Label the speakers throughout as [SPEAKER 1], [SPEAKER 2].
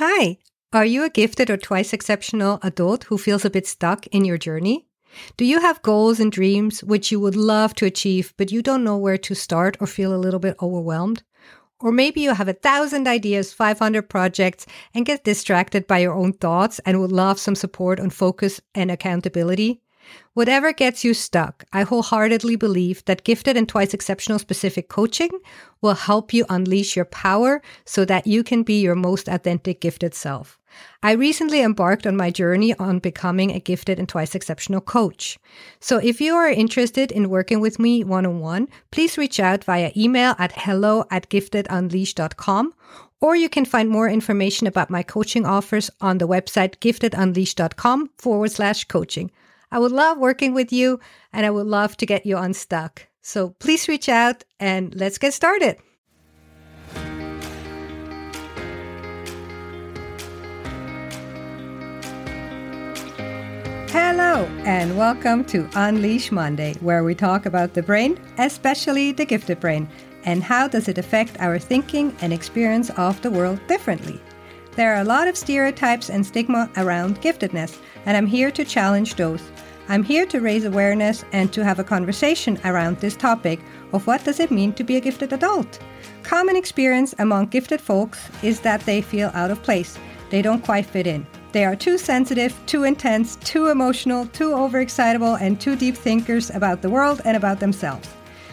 [SPEAKER 1] Hi, are you a gifted or twice exceptional adult who feels a bit stuck in your journey? Do you have goals and dreams which you would love to achieve, but you don't know where to start or feel a little bit overwhelmed? Or maybe you have a thousand ideas, 500 projects, and get distracted by your own thoughts and would love some support on focus and accountability. Whatever gets you stuck, I wholeheartedly believe that gifted and twice exceptional specific coaching will help you unleash your power so that you can be your most authentic gifted self. I recently embarked on my journey on becoming a gifted and twice exceptional coach. So if you are interested in working with me one on one, please reach out via email at hello at giftedunleash.com or you can find more information about my coaching offers on the website giftedunleash.com forward slash coaching. I would love working with you and I would love to get you unstuck. So please reach out and let's get started. Hello, and welcome to Unleash Monday, where we talk about the brain, especially the gifted brain, and how does it affect our thinking and experience of the world differently. There are a lot of stereotypes and stigma around giftedness, and I'm here to challenge those. I'm here to raise awareness and to have a conversation around this topic of what does it mean to be a gifted adult. Common experience among gifted folks is that they feel out of place. They don't quite fit in. They are too sensitive, too intense, too emotional, too overexcitable, and too deep thinkers about the world and about themselves.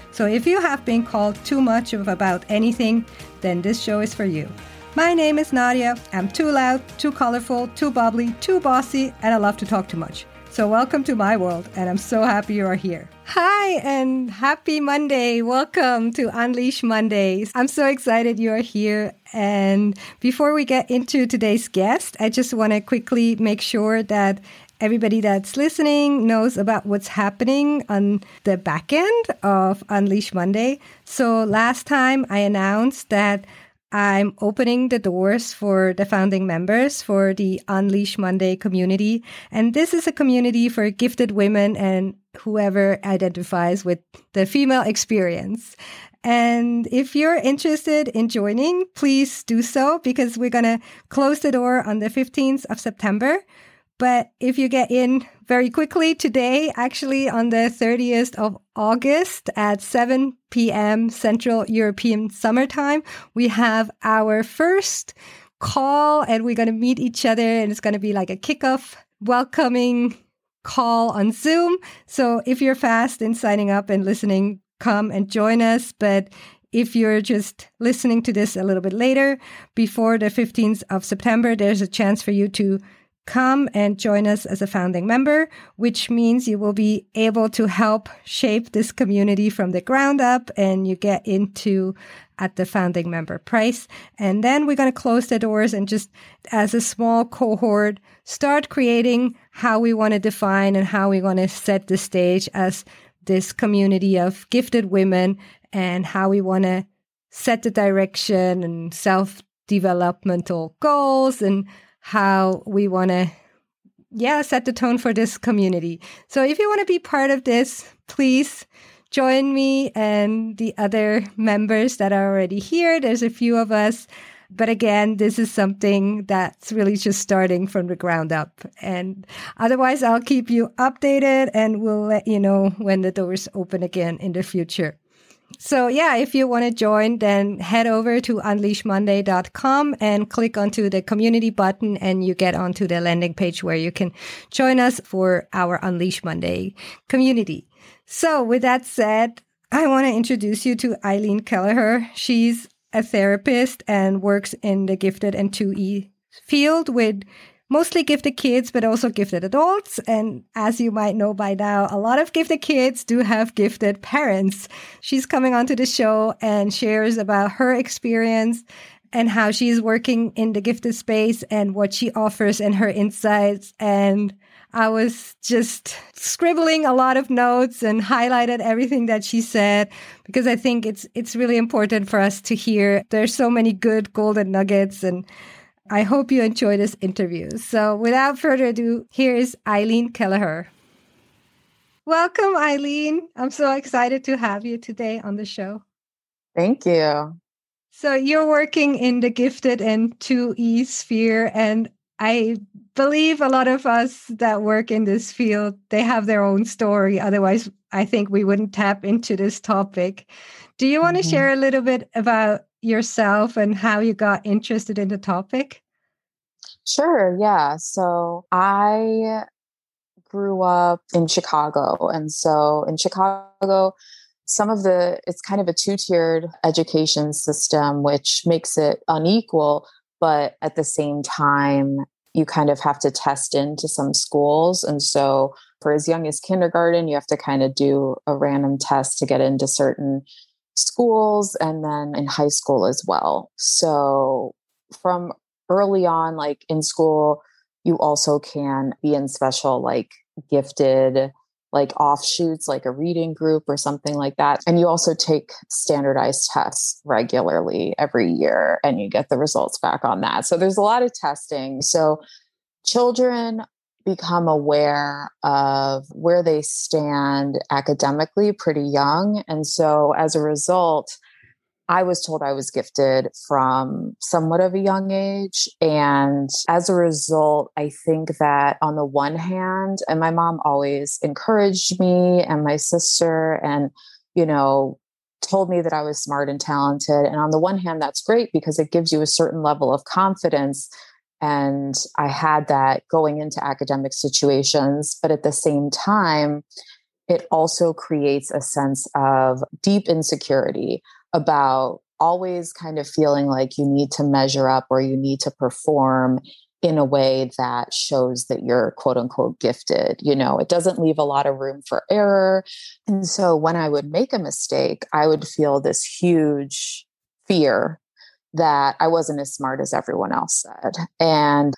[SPEAKER 1] So if you have been called too much of about anything, then this show is for you. My name is Nadia. I'm too loud, too colorful, too bubbly, too bossy, and I love to talk too much. So, welcome to my world, and I'm so happy you are here. Hi, and happy Monday. Welcome to Unleash Mondays. I'm so excited you are here. And before we get into today's guest, I just want to quickly make sure that everybody that's listening knows about what's happening on the back end of Unleash Monday. So, last time I announced that I'm opening the doors for the founding members for the Unleash Monday community. And this is a community for gifted women and whoever identifies with the female experience. And if you're interested in joining, please do so because we're going to close the door on the 15th of September. But if you get in very quickly today, actually on the 30th of August at 7 p.m. Central European Summertime, we have our first call and we're going to meet each other and it's going to be like a kickoff welcoming call on Zoom. So if you're fast in signing up and listening, come and join us. But if you're just listening to this a little bit later, before the 15th of September, there's a chance for you to come and join us as a founding member, which means you will be able to help shape this community from the ground up and you get into at the founding member price. And then we're going to close the doors and just as a small cohort, start creating how we want to define and how we want to set the stage as this community of gifted women and how we want to set the direction and self developmental goals and how we want to yeah set the tone for this community. So if you want to be part of this please join me and the other members that are already here. There's a few of us. But again this is something that's really just starting from the ground up. And otherwise i'll keep you updated and we'll let you know when the doors open again in the future so yeah, if you want to join, then head over to unleashmonday.com and click onto the community button and you get onto the landing page where you can join us for our Unleash Monday community. So with that said, I want to introduce you to Eileen Kelleher. She's a therapist and works in the gifted and 2E field with mostly gifted kids, but also gifted adults. And as you might know by now, a lot of gifted kids do have gifted parents. She's coming onto the show and shares about her experience and how she's working in the gifted space and what she offers and her insights. And I was just scribbling a lot of notes and highlighted everything that she said because I think it's it's really important for us to hear. There's so many good golden nuggets and I hope you enjoy this interview. So, without further ado, here is Eileen Kelleher. Welcome, Eileen. I'm so excited to have you today on the show.
[SPEAKER 2] Thank you.
[SPEAKER 1] So you're working in the gifted and 2E sphere and I believe a lot of us that work in this field they have their own story otherwise I think we wouldn't tap into this topic. Do you want to mm-hmm. share a little bit about yourself and how you got interested in the topic?
[SPEAKER 2] Sure, yeah. So I grew up in Chicago. And so in Chicago, some of the, it's kind of a two tiered education system, which makes it unequal. But at the same time, you kind of have to test into some schools. And so for as young as kindergarten, you have to kind of do a random test to get into certain schools and then in high school as well. So from early on, like in school, you also can be in special like gifted like offshoots like a reading group or something like that. And you also take standardized tests regularly every year and you get the results back on that. So there's a lot of testing. So children become aware of where they stand academically pretty young and so as a result I was told I was gifted from somewhat of a young age. And as a result, I think that on the one hand, and my mom always encouraged me and my sister, and, you know, told me that I was smart and talented. And on the one hand, that's great because it gives you a certain level of confidence. And I had that going into academic situations. But at the same time, it also creates a sense of deep insecurity about always kind of feeling like you need to measure up or you need to perform in a way that shows that you're quote unquote gifted. You know, it doesn't leave a lot of room for error. And so when I would make a mistake, I would feel this huge fear that I wasn't as smart as everyone else said. And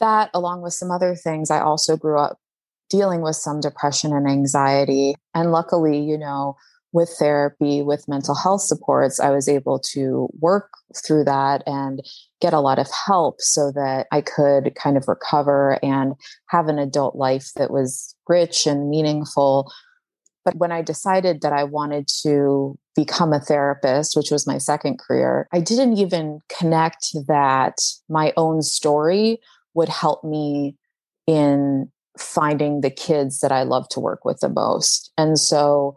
[SPEAKER 2] that, along with some other things, I also grew up dealing with some depression and anxiety. And luckily, you know, with therapy, with mental health supports, I was able to work through that and get a lot of help so that I could kind of recover and have an adult life that was rich and meaningful. But when I decided that I wanted to become a therapist, which was my second career, I didn't even connect that my own story would help me in finding the kids that I love to work with the most. And so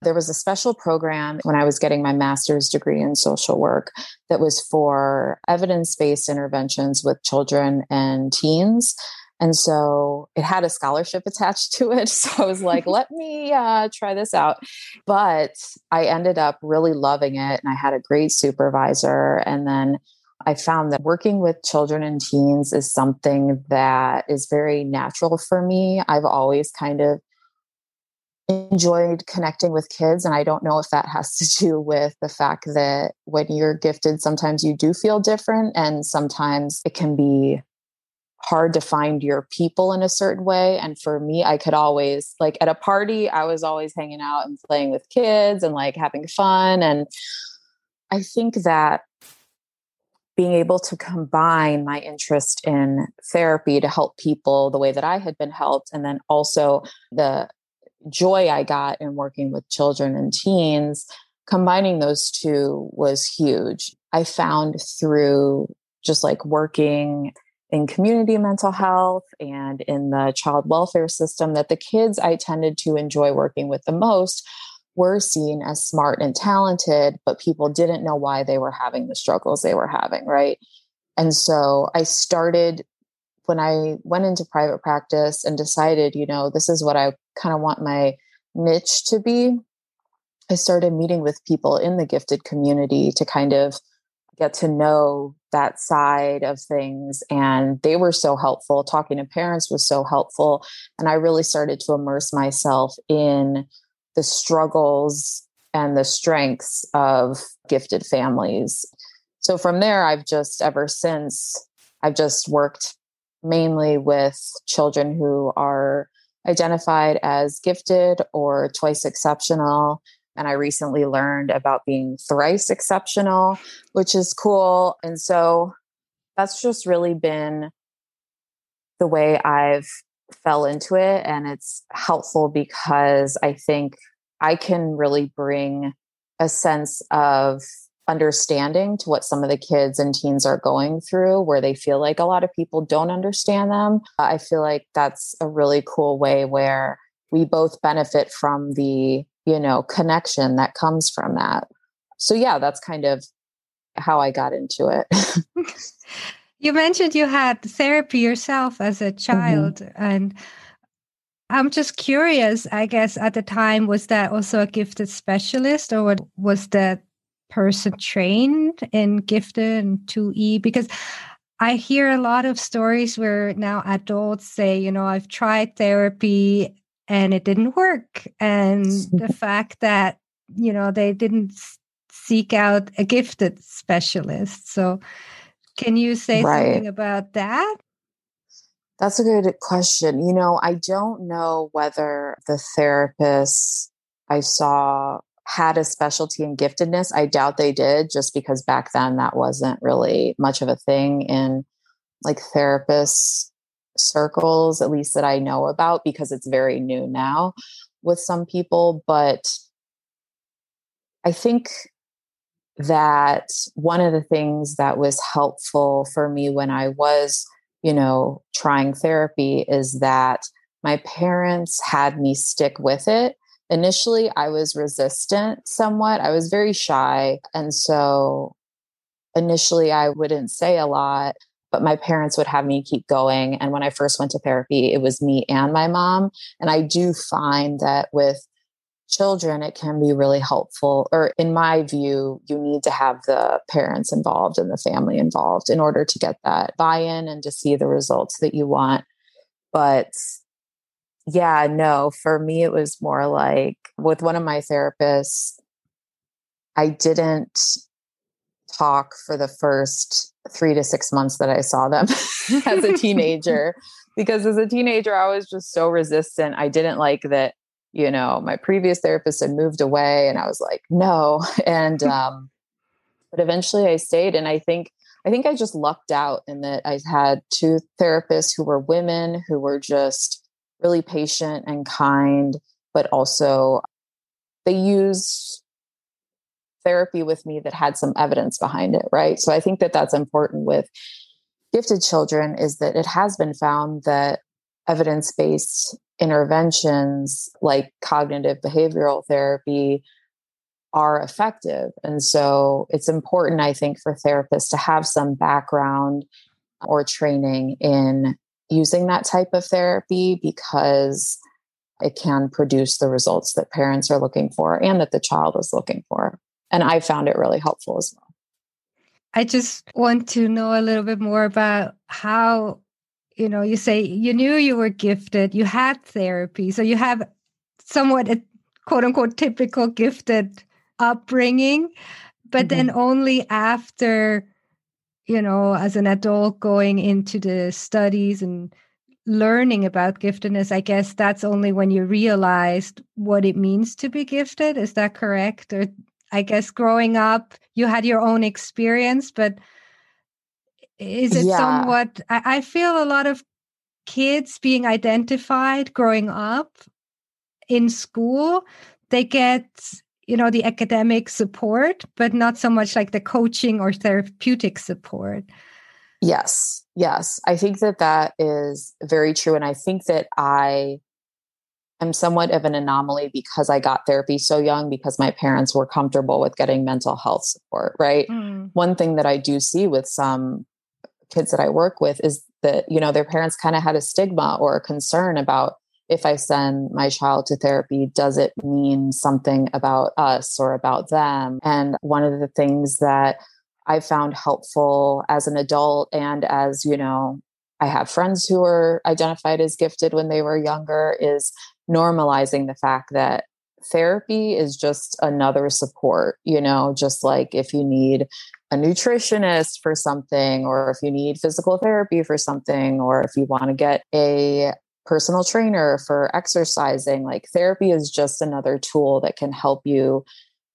[SPEAKER 2] there was a special program when I was getting my master's degree in social work that was for evidence based interventions with children and teens. And so it had a scholarship attached to it. So I was like, let me uh, try this out. But I ended up really loving it. And I had a great supervisor. And then I found that working with children and teens is something that is very natural for me. I've always kind of enjoyed connecting with kids. And I don't know if that has to do with the fact that when you're gifted, sometimes you do feel different, and sometimes it can be hard to find your people in a certain way. And for me, I could always, like at a party, I was always hanging out and playing with kids and like having fun. And I think that being able to combine my interest in therapy to help people the way that I had been helped, and then also the joy I got in working with children and teens, combining those two was huge. I found through just like working in community mental health and in the child welfare system that the kids I tended to enjoy working with the most were seen as smart and talented, but people didn't know why they were having the struggles they were having, right? And so I started when I went into private practice and decided, you know, this is what I kind of want my niche to be, I started meeting with people in the gifted community to kind of get to know that side of things. And they were so helpful. Talking to parents was so helpful. And I really started to immerse myself in the struggles and the strengths of gifted families. So from there, I've just ever since, I've just worked mainly with children who are identified as gifted or twice exceptional. And I recently learned about being thrice exceptional, which is cool. And so that's just really been the way I've fell into it. And it's helpful because I think I can really bring a sense of understanding to what some of the kids and teens are going through where they feel like a lot of people don't understand them i feel like that's a really cool way where we both benefit from the you know connection that comes from that so yeah that's kind of how i got into it
[SPEAKER 1] you mentioned you had therapy yourself as a mm-hmm. child mm-hmm. and i'm just curious i guess at the time was that also a gifted specialist or was that person trained in gifted and 2E? Because I hear a lot of stories where now adults say, you know, I've tried therapy and it didn't work. And the fact that, you know, they didn't seek out a gifted specialist. So, can you say right. something about that?
[SPEAKER 2] That's a good question. You know, I don't know whether the therapists I saw had a specialty in giftedness. I doubt they did just because back then that wasn't really much of a thing in like therapist circles, at least that I know about, because it's very new now with some people. But I think that one of the things that was helpful for me when I was, you know, trying therapy is that my parents had me stick with it initially I was resistant somewhat. I was very shy. And so initially I wouldn't say a lot, but my parents would have me keep going. And when I first went to therapy, it was me and my mom. And I do find that with children, it can be really helpful. Or, in my view, you need to have the parents involved and the family involved in order to get that buy in and to see the results that you want. But yeah, no, for me, it was more like with one of my therapists, I didn't talk for the first three to six months that I saw them as a teenager. because as a teenager, I was just so resistant. I didn't like that, you know, my previous therapist had moved away and I was like, no. And, um, but eventually I stayed. And I think, I think I just lucked out in that I had two therapists who were women who were just really patient and kind, but also they used therapy with me that had some evidence behind it, right? So I think that that's important with gifted children is that it has been found that evidence based interventions like cognitive behavioral therapy are effective. And so it's important, I think, for therapists to have some background or training in using that type of therapy because it can produce the results that parents are looking for and that the child is looking for. And I found it really helpful as well.
[SPEAKER 1] I just want to know a little bit more about how, you know, you say you knew you were gifted, you had therapy, so you have somewhat a quote unquote typical gifted upbringing, but mm-hmm. then only after you know, as an adult going into the studies and learning about giftedness, I guess that's only when you realized what it means to be gifted. Is that correct? Or I guess growing up, you had your own experience, but is it yeah. somewhat? I, I feel a lot of kids being identified growing up in school, they get you know the academic support but not so much like the coaching or therapeutic support
[SPEAKER 2] yes yes i think that that is very true and i think that i am somewhat of an anomaly because i got therapy so young because my parents were comfortable with getting mental health support right mm. one thing that i do see with some kids that i work with is that you know their parents kind of had a stigma or a concern about if I send my child to therapy, does it mean something about us or about them? And one of the things that I found helpful as an adult and as, you know, I have friends who are identified as gifted when they were younger is normalizing the fact that therapy is just another support, you know, just like if you need a nutritionist for something, or if you need physical therapy for something, or if you want to get a personal trainer for exercising. Like therapy is just another tool that can help you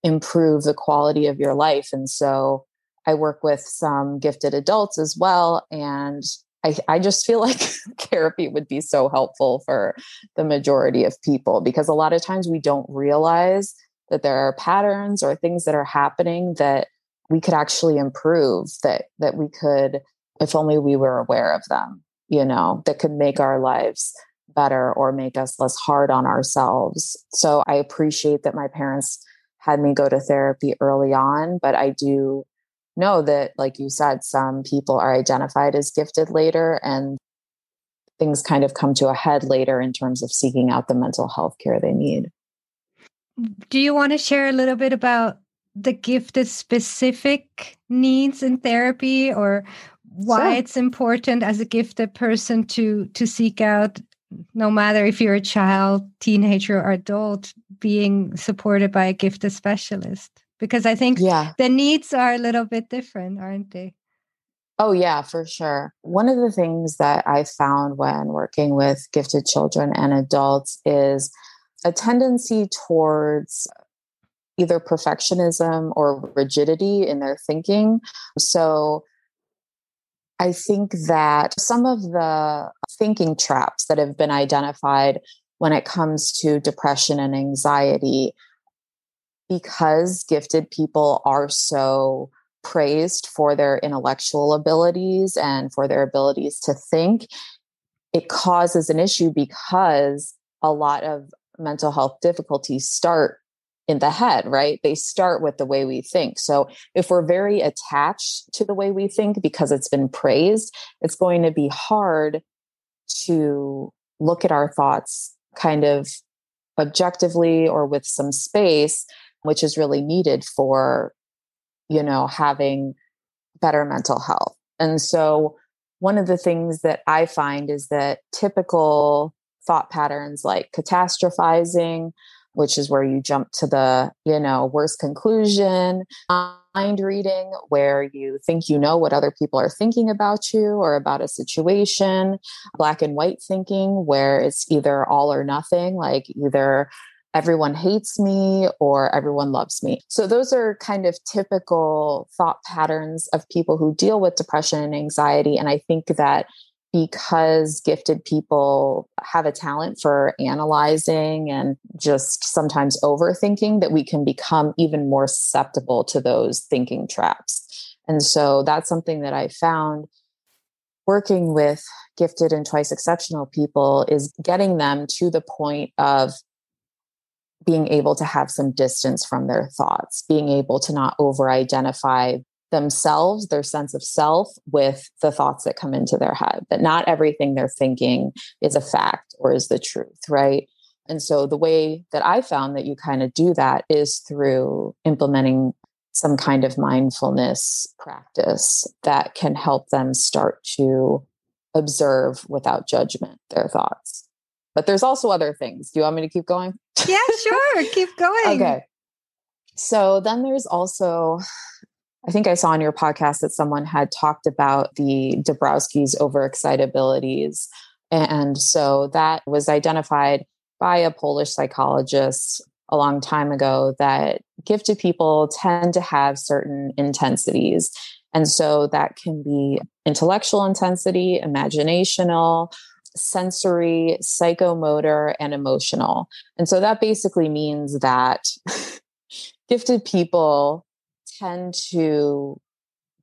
[SPEAKER 2] improve the quality of your life. And so I work with some gifted adults as well. And I, I just feel like therapy would be so helpful for the majority of people because a lot of times we don't realize that there are patterns or things that are happening that we could actually improve that that we could if only we were aware of them you know that could make our lives better or make us less hard on ourselves. So i appreciate that my parents had me go to therapy early on but i do know that like you said some people are identified as gifted later and things kind of come to a head later in terms of seeking out the mental health care they need
[SPEAKER 1] do you want to share a little bit about the gifted specific needs in therapy or why sure. it's important as a gifted person to to seek out no matter if you're a child teenager or adult being supported by a gifted specialist because i think yeah. the needs are a little bit different aren't they
[SPEAKER 2] oh yeah for sure one of the things that i found when working with gifted children and adults is a tendency towards either perfectionism or rigidity in their thinking. So I think that some of the thinking traps that have been identified when it comes to depression and anxiety, because gifted people are so praised for their intellectual abilities and for their abilities to think, it causes an issue because a lot of mental health difficulties start in the head, right? They start with the way we think. So if we're very attached to the way we think because it's been praised, it's going to be hard to look at our thoughts kind of objectively or with some space, which is really needed for, you know, having better mental health. And so one of the things that I find is that typical thought patterns like catastrophizing, which is where you jump to the, you know, worst conclusion, mind reading, where you think you know what other people are thinking about you or about a situation, black and white thinking, where it's either all or nothing, like either everyone hates me or everyone loves me. So, those are kind of typical thought patterns of people who deal with depression and anxiety. And I think that because gifted people have a talent for analyzing and just sometimes overthinking that we can become even more susceptible to those thinking traps. And so that's something that I found working with gifted and twice exceptional people is getting them to the point of being able to have some distance from their thoughts, being able to not over identify themselves, their sense of self, with the thoughts that come into their head, that not everything they're thinking is a fact or is the truth, right? And so the way that I found that you kind of do that is through implementing some kind of mindfulness practice that can help them start to observe without judgment their thoughts. But there's also other things. Do you want me to keep going?
[SPEAKER 1] Yeah, sure. keep going.
[SPEAKER 2] Okay. So then there's also I think I saw on your podcast that someone had talked about the Dabrowski's overexcitabilities. And so that was identified by a Polish psychologist a long time ago that gifted people tend to have certain intensities. And so that can be intellectual intensity, imaginational, sensory, psychomotor, and emotional. And so that basically means that gifted people tend to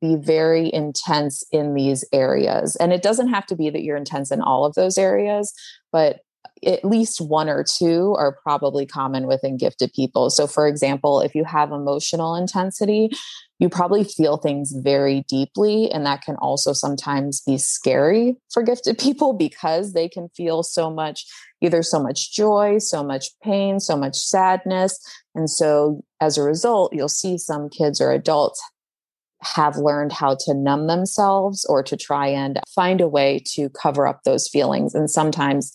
[SPEAKER 2] be very intense in these areas. And it doesn't have to be that you're intense in all of those areas, but at least one or two are probably common within gifted people. So, for example, if you have emotional intensity, you probably feel things very deeply. And that can also sometimes be scary for gifted people because they can feel so much, either so much joy, so much pain, so much sadness. And so as a result, you'll see some kids or adults have learned how to numb themselves or to try and find a way to cover up those feelings. And sometimes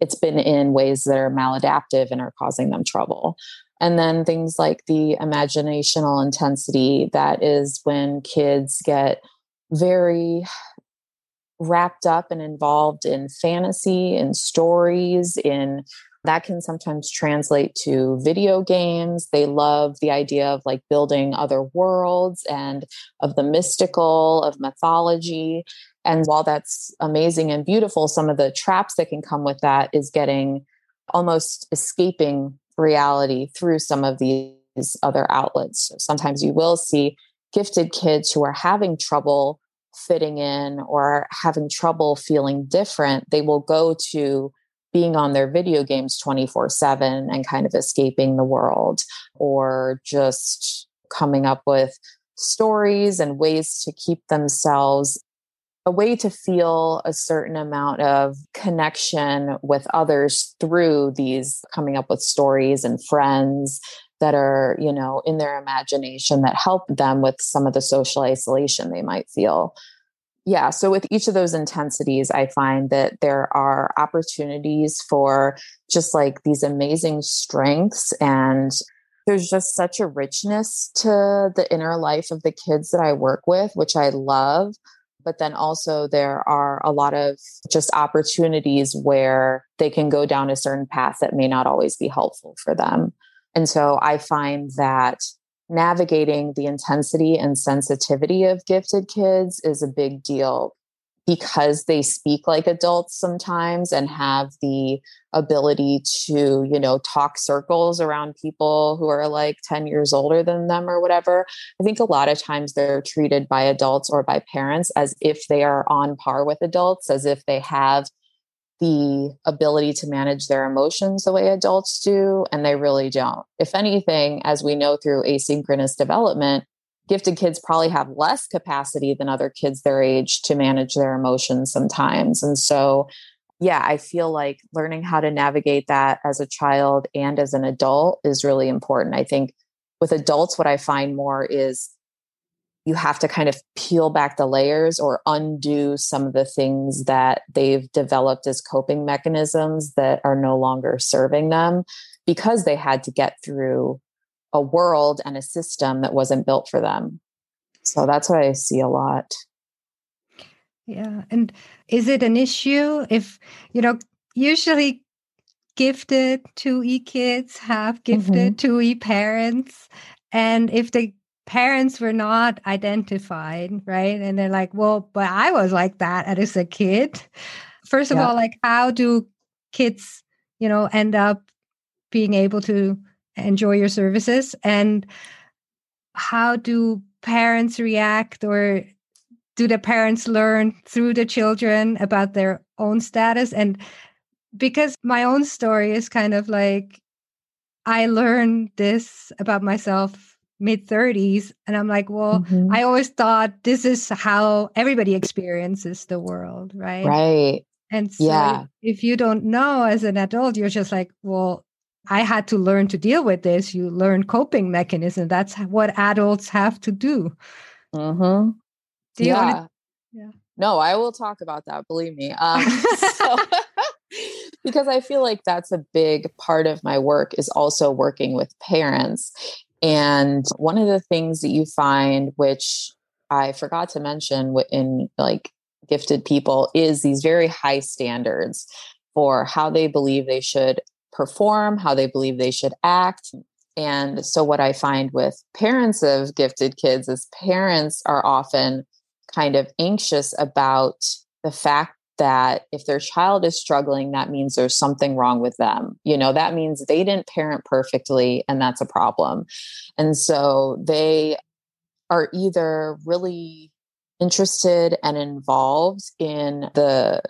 [SPEAKER 2] it's been in ways that are maladaptive and are causing them trouble. And then things like the imaginational intensity that is when kids get very wrapped up and involved in fantasy, in stories, in that can sometimes translate to video games. They love the idea of like building other worlds and of the mystical, of mythology. And while that's amazing and beautiful, some of the traps that can come with that is getting almost escaping reality through some of these other outlets. So sometimes you will see gifted kids who are having trouble fitting in or having trouble feeling different, they will go to being on their video games 24 7 and kind of escaping the world or just coming up with stories and ways to keep themselves a way to feel a certain amount of connection with others through these coming up with stories and friends that are, you know, in their imagination that help them with some of the social isolation they might feel. Yeah, so with each of those intensities, I find that there are opportunities for just like these amazing strengths and there's just such a richness to the inner life of the kids that I work with, which I love but then also there are a lot of just opportunities where they can go down a certain path that may not always be helpful for them. And so I find that navigating the intensity and sensitivity of gifted kids is a big deal because they speak like adults sometimes and have the ability to you know talk circles around people who are like 10 years older than them or whatever i think a lot of times they're treated by adults or by parents as if they are on par with adults as if they have the ability to manage their emotions the way adults do and they really don't. If anything as we know through asynchronous development gifted kids probably have less capacity than other kids their age to manage their emotions sometimes. And so, yeah, I feel like learning how to navigate that as a child and as an adult is really important. I think with adults, what I find more is you have to kind of peel back the layers or undo some of the things that they've developed as coping mechanisms that are no longer serving them because they had to get through a world and a system that wasn't built for them. So that's what I see a lot.
[SPEAKER 1] Yeah. And is it an issue if, you know, usually gifted 2E kids have gifted mm-hmm. 2E parents. And if the parents were not identified, right? And they're like, well, but I was like that as a kid. First of yeah. all, like, how do kids, you know, end up being able to enjoy your services and how do parents react or do the parents learn through the children about their own status and because my own story is kind of like i learned this about myself mid 30s and i'm like well mm-hmm. i always thought this is how everybody experiences the world right
[SPEAKER 2] right
[SPEAKER 1] and so yeah. if you don't know as an adult you're just like well I had to learn to deal with this. You learn coping mechanism. That's what adults have to do.
[SPEAKER 2] Mm-hmm. do yeah. Wanna, yeah. No, I will talk about that. Believe me. Um, so, because I feel like that's a big part of my work is also working with parents. And one of the things that you find, which I forgot to mention in like gifted people, is these very high standards for how they believe they should perform, how they believe they should act. And so, what I find with parents of gifted kids is parents are often kind of anxious about the fact that if their child is struggling, that means there's something wrong with them. You know, that means they didn't parent perfectly, and that's a problem. And so, they are either really interested and involved in the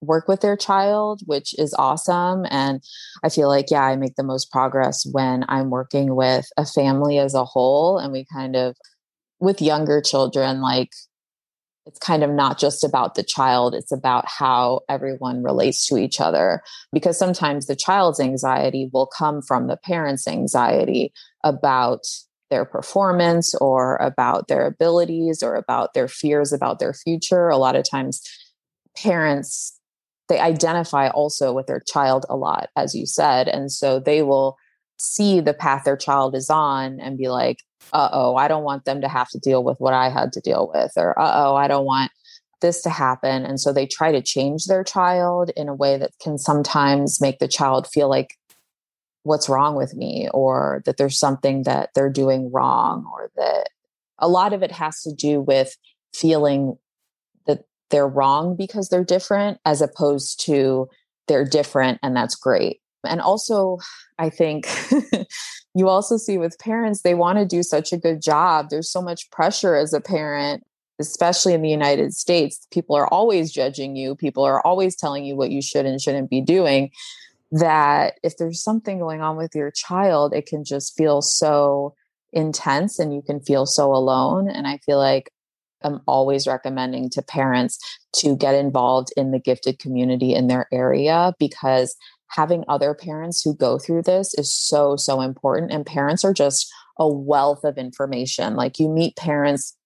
[SPEAKER 2] work with their child, which is awesome. And I feel like, yeah, I make the most progress when I'm working with a family as a whole. And we kind of, with younger children, like it's kind of not just about the child, it's about how everyone relates to each other. Because sometimes the child's anxiety will come from the parent's anxiety about their performance or about their abilities or about their fears about their future. A lot of times, parents they identify also with their child a lot, as you said. And so they will see the path their child is on and be like, uh oh, I don't want them to have to deal with what I had to deal with, or uh oh, I don't want this to happen. And so they try to change their child in a way that can sometimes make the child feel like, what's wrong with me, or that there's something that they're doing wrong, or that a lot of it has to do with feeling they're wrong because they're different as opposed to they're different and that's great And also, I think you also see with parents, they want to do such a good job. There's so much pressure as a parent, especially in the United States. People are always judging you, people are always telling you what you should and shouldn't be doing. That if there's something going on with your child, it can just feel so intense and you can feel so alone. And I feel like I'm always recommending to parents to get involved in the gifted community in their area because having other parents who go through this is so, so important. And parents are just a wealth of information. Like you meet parents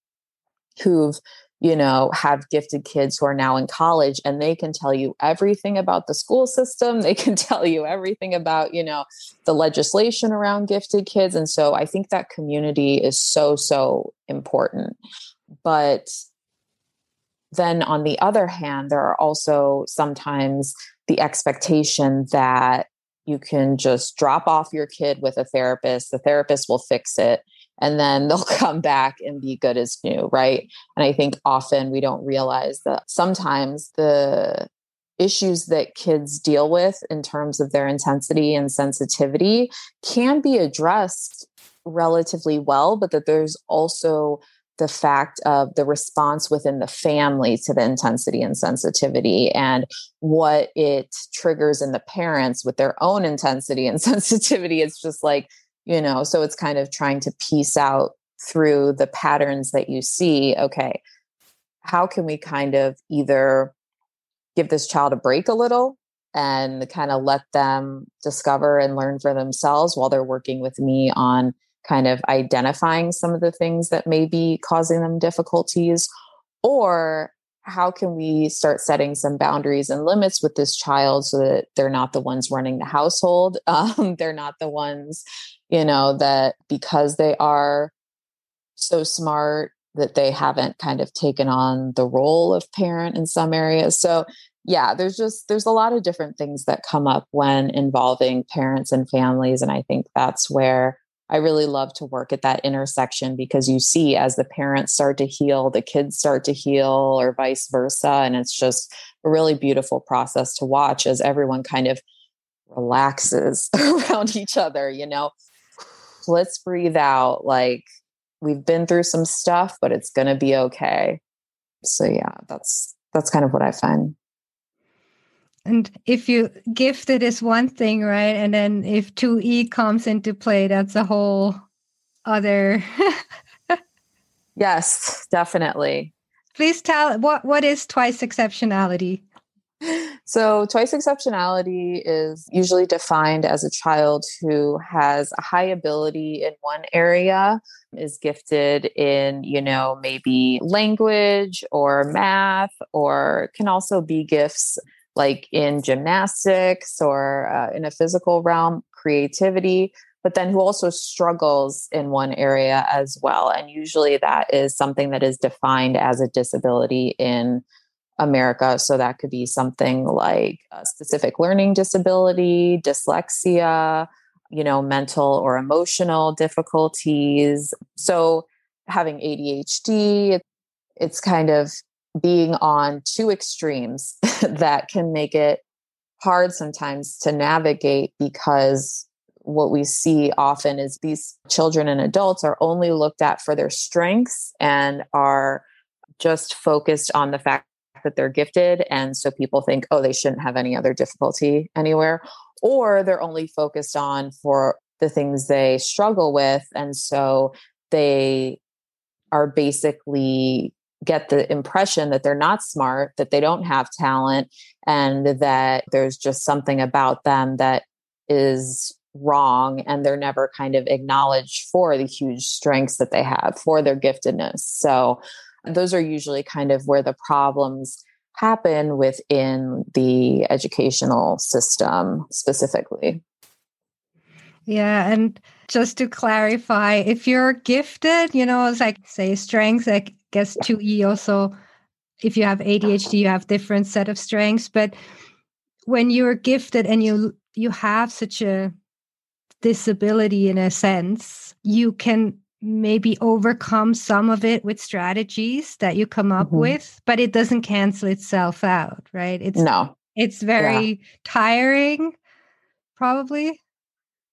[SPEAKER 2] who've you know, have gifted kids who are now in college and they can tell you everything about the school system. They can tell you everything about, you know, the legislation around gifted kids. And so I think that community is so, so important. But then on the other hand, there are also sometimes the expectation that you can just drop off your kid with a therapist, the therapist will fix it, and then they'll come back and be good as new, right? And I think often we don't realize that sometimes the issues that kids deal with in terms of their intensity and sensitivity can be addressed relatively well, but that there's also the fact of the response within the family to the intensity and sensitivity and what it triggers in the parents with their own intensity and sensitivity. It's just like you know so it's kind of trying to piece out through the patterns that you see okay how can we kind of either give this child a break a little and kind of let them discover and learn for themselves while they're working with me on kind of identifying some of the things that may be causing them difficulties? Or how can we start setting some boundaries and limits with this child so that they're not the ones running the household? Um, they're not the ones, you know, that because they are so smart that they haven't kind of taken on the role of parent in some areas. So yeah, there's just there's a lot of different things that come up when involving parents and families and I think that's where I really love to work at that intersection because you see as the parents start to heal, the kids start to heal, or vice versa. And it's just a really beautiful process to watch as everyone kind of relaxes around each other, you know. Let's breathe out. Like we've been through some stuff, but it's going to be okay. So yeah, that's that's kind of what I find.
[SPEAKER 1] And if you gifted is one thing, right? And then if 2E comes into play, that's a whole other.
[SPEAKER 2] yes, definitely.
[SPEAKER 1] Please tell what what is twice exceptionality?
[SPEAKER 2] So, twice exceptionality is usually defined as a child who has a high ability in one area, is gifted in, you know, maybe language or math, or can also be gifts like in gymnastics or uh, in a physical realm, creativity, but then who also struggles in one area as well. And usually that is something that is defined as a disability in America. So that could be something like a specific learning disability, dyslexia, you know, mental or emotional difficulties. So having ADHD, it's kind of being on two extremes that can make it hard sometimes to navigate because what we see often is these children and adults are only looked at for their strengths and are just focused on the fact that they're gifted. And so people think, oh, they shouldn't have any other difficulty anywhere. Or they're only focused on for the things they struggle with. And so they are basically get the impression that they're not smart, that they don't have talent, and that there's just something about them that is wrong and they're never kind of acknowledged for the huge strengths that they have for their giftedness. So those are usually kind of where the problems happen within the educational system specifically.
[SPEAKER 1] Yeah and just to clarify if you're gifted you know it's like say strengths like guess 2E also, if you have ADHD, you have different set of strengths. But when you're gifted and you you have such a disability in a sense, you can maybe overcome some of it with strategies that you come up mm-hmm. with, but it doesn't cancel itself out, right?
[SPEAKER 2] It's no.
[SPEAKER 1] It's very yeah. tiring probably.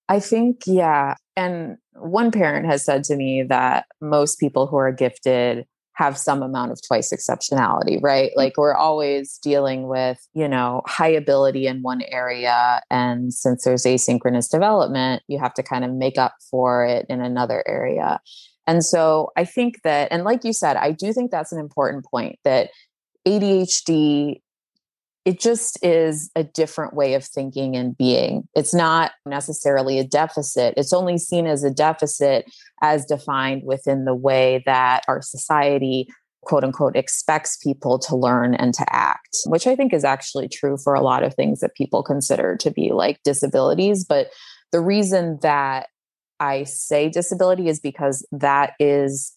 [SPEAKER 2] I think, yeah. And one parent has said to me that most people who are gifted have some amount of twice exceptionality, right? Mm. Like we're always dealing with, you know, high ability in one area. And since there's asynchronous development, you have to kind of make up for it in another area. And so I think that, and like you said, I do think that's an important point that ADHD it just is a different way of thinking and being. It's not necessarily a deficit. It's only seen as a deficit as defined within the way that our society, quote unquote, expects people to learn and to act, which I think is actually true for a lot of things that people consider to be like disabilities. But the reason that I say disability is because that is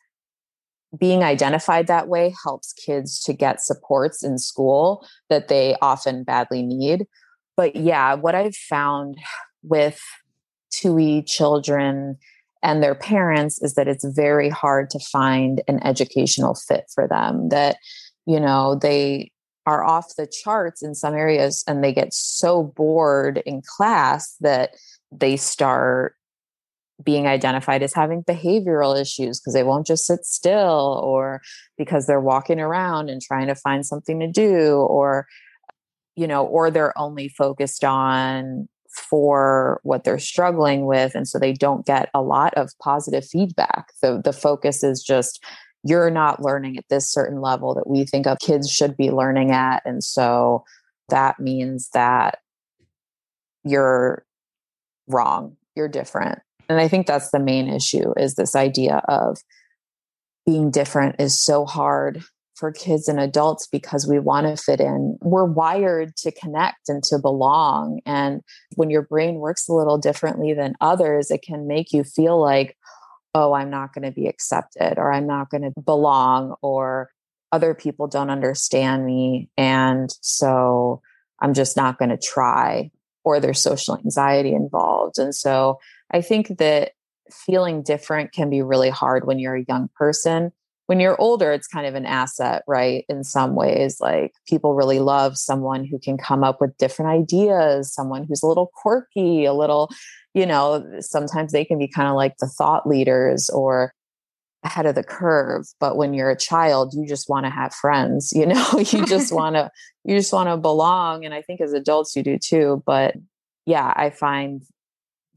[SPEAKER 2] being identified that way helps kids to get supports in school that they often badly need. But yeah, what I've found with 2E children and their parents is that it's very hard to find an educational fit for them. That, you know, they are off the charts in some areas and they get so bored in class that they start being identified as having behavioral issues because they won't just sit still or because they're walking around and trying to find something to do or you know or they're only focused on for what they're struggling with and so they don't get a lot of positive feedback. The the focus is just you're not learning at this certain level that we think of kids should be learning at and so that means that you're wrong you're different and I think that's the main issue is this idea of being different is so hard for kids and adults because we want to fit in. We're wired to connect and to belong. And when your brain works a little differently than others, it can make you feel like, oh, I'm not going to be accepted or I'm not going to belong or other people don't understand me. And so I'm just not going to try or there's social anxiety involved. And so I think that feeling different can be really hard when you're a young person. When you're older, it's kind of an asset, right? In some ways, like people really love someone who can come up with different ideas, someone who's a little quirky, a little, you know, sometimes they can be kind of like the thought leaders or ahead of the curve but when you're a child you just want to have friends you know you just want to you just want to belong and i think as adults you do too but yeah i find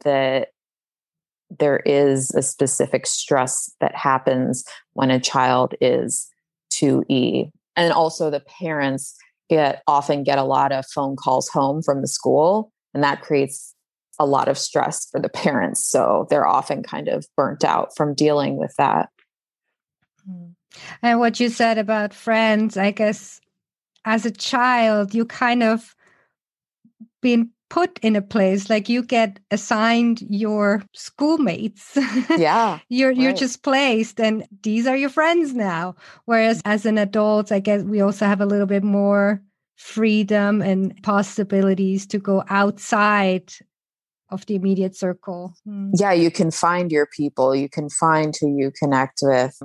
[SPEAKER 2] that there is a specific stress that happens when a child is 2E. And also the parents get often get a lot of phone calls home from the school and that creates a lot of stress for the parents. So they're often kind of burnt out from dealing with that.
[SPEAKER 1] Mm. And what you said about friends, I guess as a child, you kind of been put in a place like you get assigned your schoolmates
[SPEAKER 2] yeah
[SPEAKER 1] you're right. you're just placed and these are your friends now whereas as an adult i guess we also have a little bit more freedom and possibilities to go outside of the immediate circle
[SPEAKER 2] mm. yeah you can find your people you can find who you connect with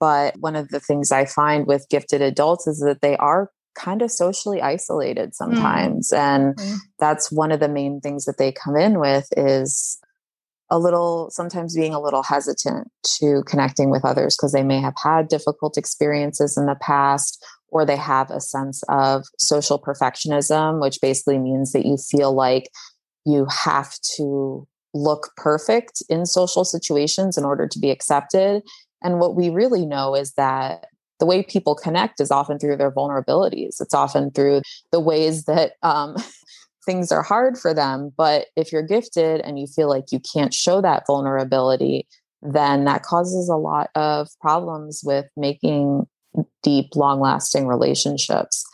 [SPEAKER 2] but one of the things i find with gifted adults is that they are kind of socially isolated mm. sometimes mm. and mm. that's one of the main things that they come in with is a little sometimes being a little hesitant to connecting with others because they may have had difficult experiences in the past or they have a sense of social perfectionism which basically means that you feel like you have to look perfect in social situations in order to be accepted and what we really know is that the way people connect is often through their vulnerabilities. It's often through the ways that um, things are hard for them. But if you're gifted and you feel like you can't show that vulnerability, then that causes a lot of problems with making deep, long lasting relationships.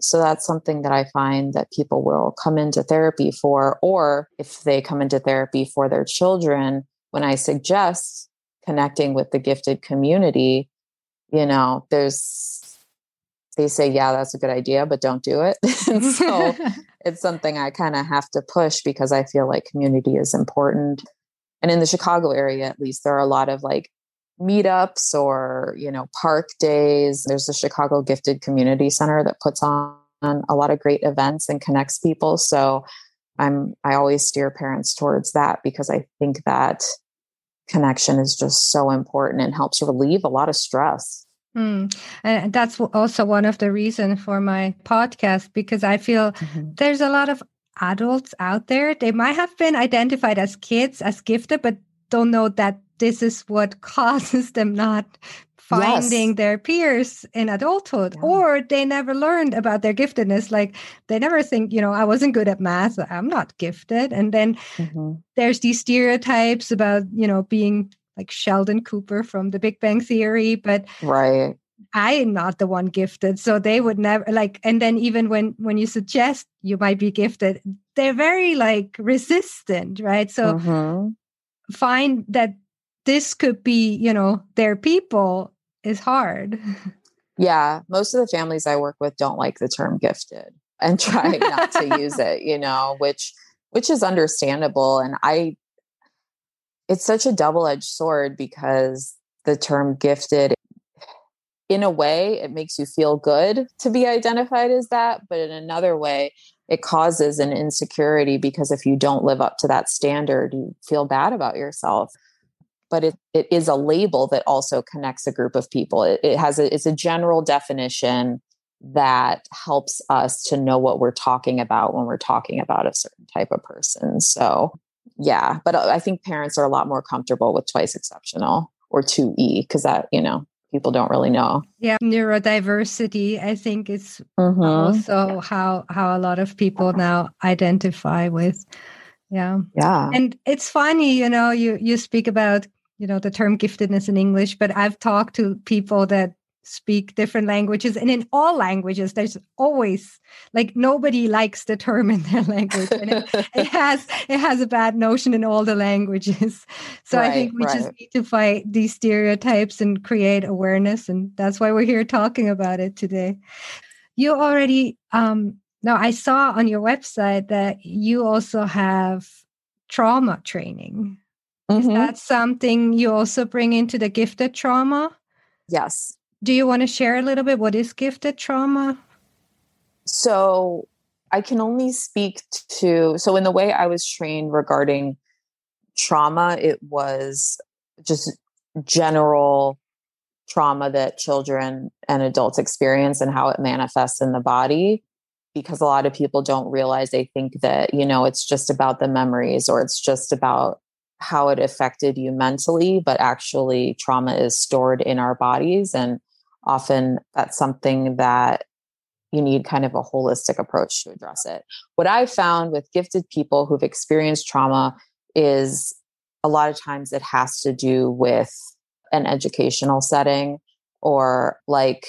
[SPEAKER 2] So that's something that I find that people will come into therapy for, or if they come into therapy for their children, when I suggest connecting with the gifted community, you know, there's, they say, yeah, that's a good idea, but don't do it. so it's something I kind of have to push because I feel like community is important. And in the Chicago area, at least, there are a lot of like meetups or, you know, park days. There's the Chicago Gifted Community Center that puts on a lot of great events and connects people. So I'm I always steer parents towards that because I think that connection is just so important and helps relieve a lot of stress.
[SPEAKER 1] Mm. And that's also one of the reasons for my podcast because I feel mm-hmm. there's a lot of adults out there. They might have been identified as kids, as gifted, but don't know that this is what causes them not finding yes. their peers in adulthood yeah. or they never learned about their giftedness like they never think you know i wasn't good at math i'm not gifted and then mm-hmm. there's these stereotypes about you know being like sheldon cooper from the big bang theory but
[SPEAKER 2] right
[SPEAKER 1] i'm not the one gifted so they would never like and then even when when you suggest you might be gifted they're very like resistant right so mm-hmm. find that this could be you know their people is hard.
[SPEAKER 2] Yeah, most of the families I work with don't like the term gifted and try not to use it, you know, which which is understandable and I it's such a double-edged sword because the term gifted in a way it makes you feel good to be identified as that, but in another way it causes an insecurity because if you don't live up to that standard, you feel bad about yourself but it, it is a label that also connects a group of people. It, it has a, it's a general definition that helps us to know what we're talking about when we're talking about a certain type of person. So, yeah, but I think parents are a lot more comfortable with twice exceptional or 2E because that, you know, people don't really know.
[SPEAKER 1] Yeah, neurodiversity I think is mm-hmm. also how how a lot of people now identify with. Yeah.
[SPEAKER 2] Yeah.
[SPEAKER 1] And it's funny, you know, you you speak about you know the term giftedness in english but i've talked to people that speak different languages and in all languages there's always like nobody likes the term in their language and it, it has it has a bad notion in all the languages. So right, i think we right. just need to fight these stereotypes and create awareness and that's why we're here talking about it today. You already um now i saw on your website that you also have trauma training Mm-hmm. Is that something you also bring into the gifted trauma?
[SPEAKER 2] Yes.
[SPEAKER 1] Do you want to share a little bit what is gifted trauma?
[SPEAKER 2] So, I can only speak to so in the way I was trained regarding trauma, it was just general trauma that children and adults experience and how it manifests in the body because a lot of people don't realize they think that you know it's just about the memories or it's just about how it affected you mentally, but actually, trauma is stored in our bodies. And often that's something that you need kind of a holistic approach to address it. What I've found with gifted people who've experienced trauma is a lot of times it has to do with an educational setting or like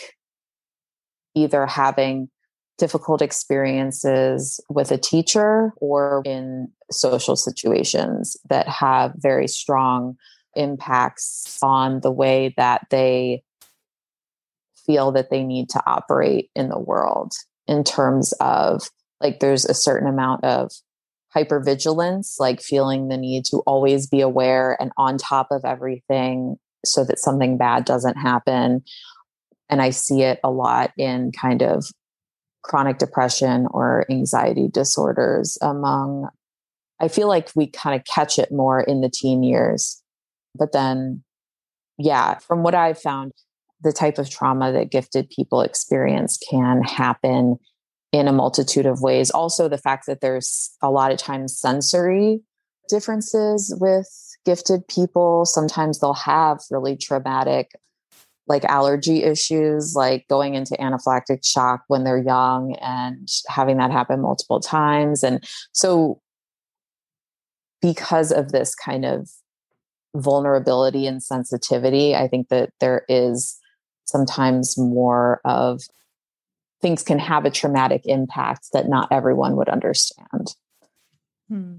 [SPEAKER 2] either having difficult experiences with a teacher or in social situations that have very strong impacts on the way that they feel that they need to operate in the world in terms of like there's a certain amount of hypervigilance like feeling the need to always be aware and on top of everything so that something bad doesn't happen. And i see it a lot in kind of chronic depression or anxiety disorders among I feel like we kind of catch it more in the teen years. But then yeah, from what I've found, the type of trauma that gifted people experience can happen in a multitude of ways. Also, the fact that there's a lot of times sensory differences with gifted people. Sometimes they'll have really traumatic like allergy issues, like going into anaphylactic shock when they're young and having that happen multiple times. And so, because of this kind of vulnerability and sensitivity, I think that there is sometimes more of things can have a traumatic impact that not everyone would understand. Hmm.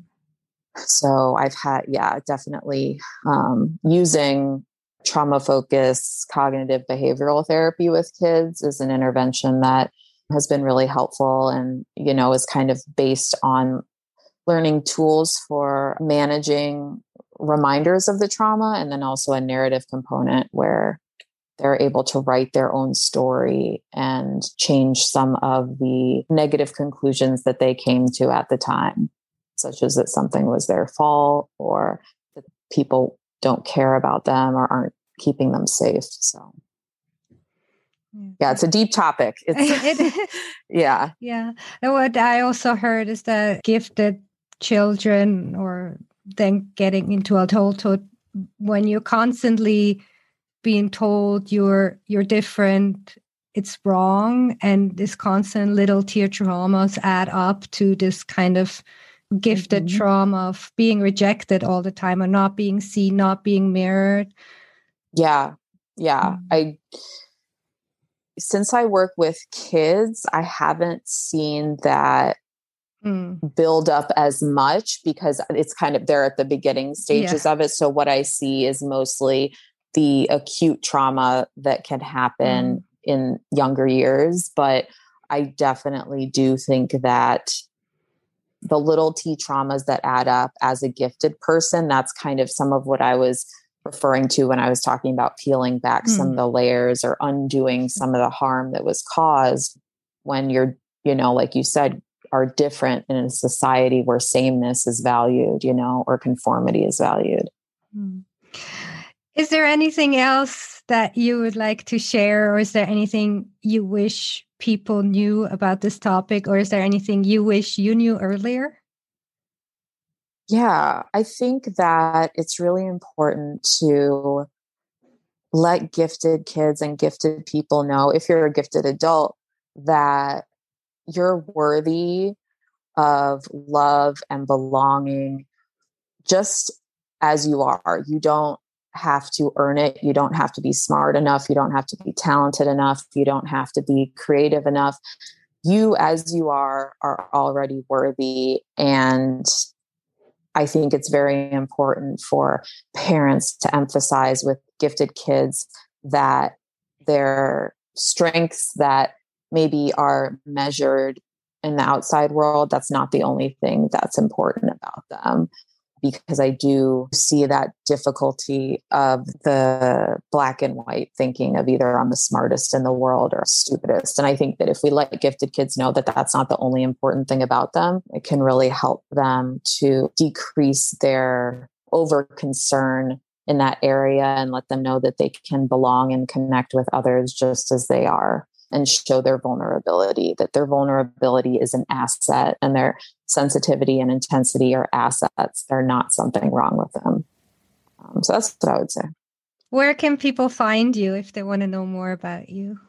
[SPEAKER 2] So I've had, yeah, definitely um, using trauma focused cognitive behavioral therapy with kids is an intervention that has been really helpful and you know is kind of based on learning tools for managing reminders of the trauma and then also a narrative component where they're able to write their own story and change some of the negative conclusions that they came to at the time. such as that something was their fault or that people don't care about them or aren't keeping them safe. So, yeah, it's a deep topic. It's, yeah.
[SPEAKER 1] Yeah. And what I also heard is that gifted children or then getting into adulthood, when you're constantly being told you're you're different it's wrong and this constant little t traumas add up to this kind of gifted mm-hmm. trauma of being rejected all the time and not being seen not being mirrored
[SPEAKER 2] yeah yeah mm-hmm. i since i work with kids i haven't seen that mm. build up as much because it's kind of they're at the beginning stages yeah. of it so what i see is mostly the acute trauma that can happen mm. in younger years. But I definitely do think that the little t traumas that add up as a gifted person, that's kind of some of what I was referring to when I was talking about peeling back mm. some of the layers or undoing some of the harm that was caused when you're, you know, like you said, are different in a society where sameness is valued, you know, or conformity is valued. Mm.
[SPEAKER 1] Is there anything else that you would like to share, or is there anything you wish people knew about this topic, or is there anything you wish you knew earlier?
[SPEAKER 2] Yeah, I think that it's really important to let gifted kids and gifted people know, if you're a gifted adult, that you're worthy of love and belonging just as you are. You don't have to earn it. You don't have to be smart enough. You don't have to be talented enough. You don't have to be creative enough. You, as you are, are already worthy. And I think it's very important for parents to emphasize with gifted kids that their strengths that maybe are measured in the outside world, that's not the only thing that's important about them because I do see that difficulty of the black and white thinking of either I'm the smartest in the world or stupidest. And I think that if we let gifted kids know that that's not the only important thing about them, it can really help them to decrease their over concern in that area and let them know that they can belong and connect with others just as they are and show their vulnerability, that their vulnerability is an asset and their sensitivity and intensity are assets. They're not something wrong with them. Um, so that's what I would say.
[SPEAKER 1] Where can people find you if they want to know more about you?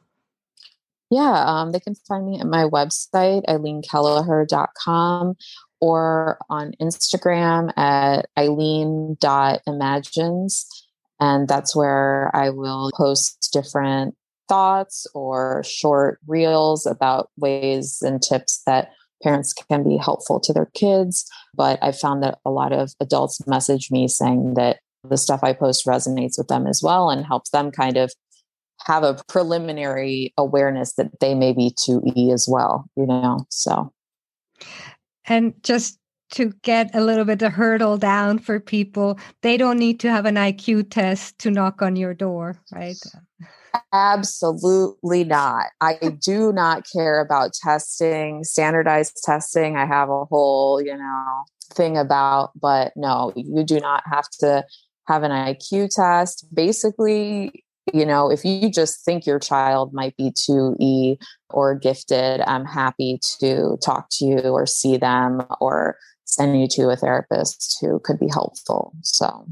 [SPEAKER 2] Yeah, um, they can find me at my website, eileenkelleher.com, or on Instagram at eileen.imagines. And that's where I will post different thoughts or short reels about ways and tips that parents can be helpful to their kids. But I found that a lot of adults message me saying that the stuff I post resonates with them as well and helps them kind of have a preliminary awareness that they may be 2E as well, you know? So.
[SPEAKER 1] And just to get a little bit the hurdle down for people, they don't need to have an IQ test to knock on your door, right?
[SPEAKER 2] Absolutely not. I do not care about testing, standardized testing. I have a whole, you know, thing about, but no, you do not have to have an IQ test. Basically, you know, if you just think your child might be 2E or gifted, I'm happy to talk to you or see them or send you to a therapist who could be helpful. So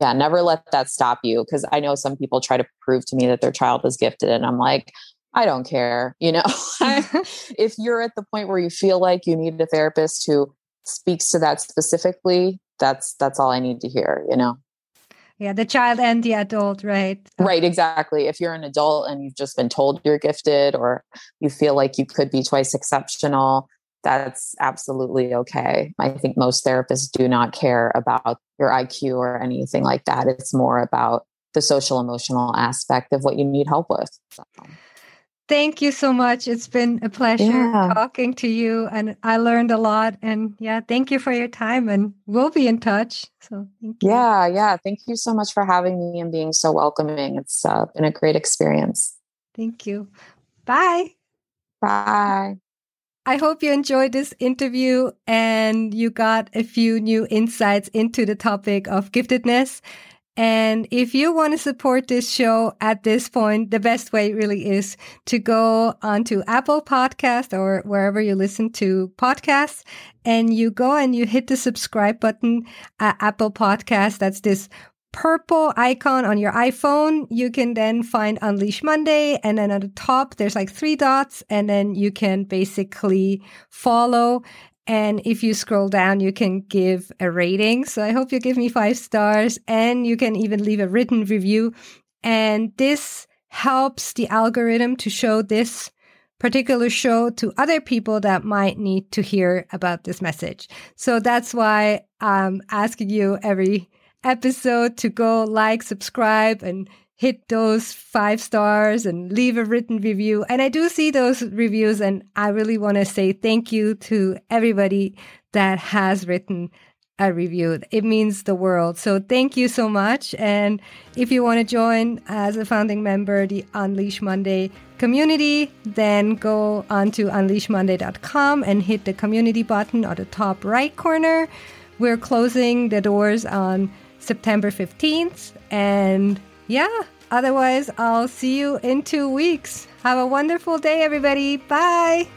[SPEAKER 2] yeah never let that stop you because i know some people try to prove to me that their child is gifted and i'm like i don't care you know? If you're at the point where you feel like you need a therapist who speaks to that specifically that's that's all i need to hear you know?
[SPEAKER 1] Yeah the child and the adult right?
[SPEAKER 2] Right exactly if you're an adult and you've just been told you're gifted or you feel like you could be twice exceptional that's absolutely okay. I think most therapists do not care about your IQ or anything like that. It's more about the social emotional aspect of what you need help with. So.
[SPEAKER 1] Thank you so much. It's been a pleasure yeah. talking to you and I learned a lot and yeah, thank you for your time and we'll be in touch. So thank you.
[SPEAKER 2] Yeah, yeah. Thank you so much for having me and being so welcoming. It's uh, been a great experience.
[SPEAKER 1] Thank you. Bye.
[SPEAKER 2] Bye.
[SPEAKER 1] I hope you enjoyed this interview and you got a few new insights into the topic of giftedness. And if you want to support this show at this point, the best way really is to go onto Apple Podcast or wherever you listen to podcasts and you go and you hit the subscribe button at Apple Podcast. That's this purple icon on your iPhone. You can then find Unleash Monday. And then at the top, there's like three dots and then you can basically follow and if you scroll down, you can give a rating. So I hope you give me five stars and you can even leave a written review. And this helps the algorithm to show this particular show to other people that might need to hear about this message. So that's why I'm asking you every episode to go like, subscribe, and hit those five stars and leave a written review. And I do see those reviews, and I really want to say thank you to everybody that has written a review. It means the world. So thank you so much. And if you want to join as a founding member, the Unleash Monday community, then go onto unleashmonday.com and hit the community button on the top right corner. We're closing the doors on September 15th and yeah, otherwise, I'll see you in two weeks. Have a wonderful day, everybody. Bye.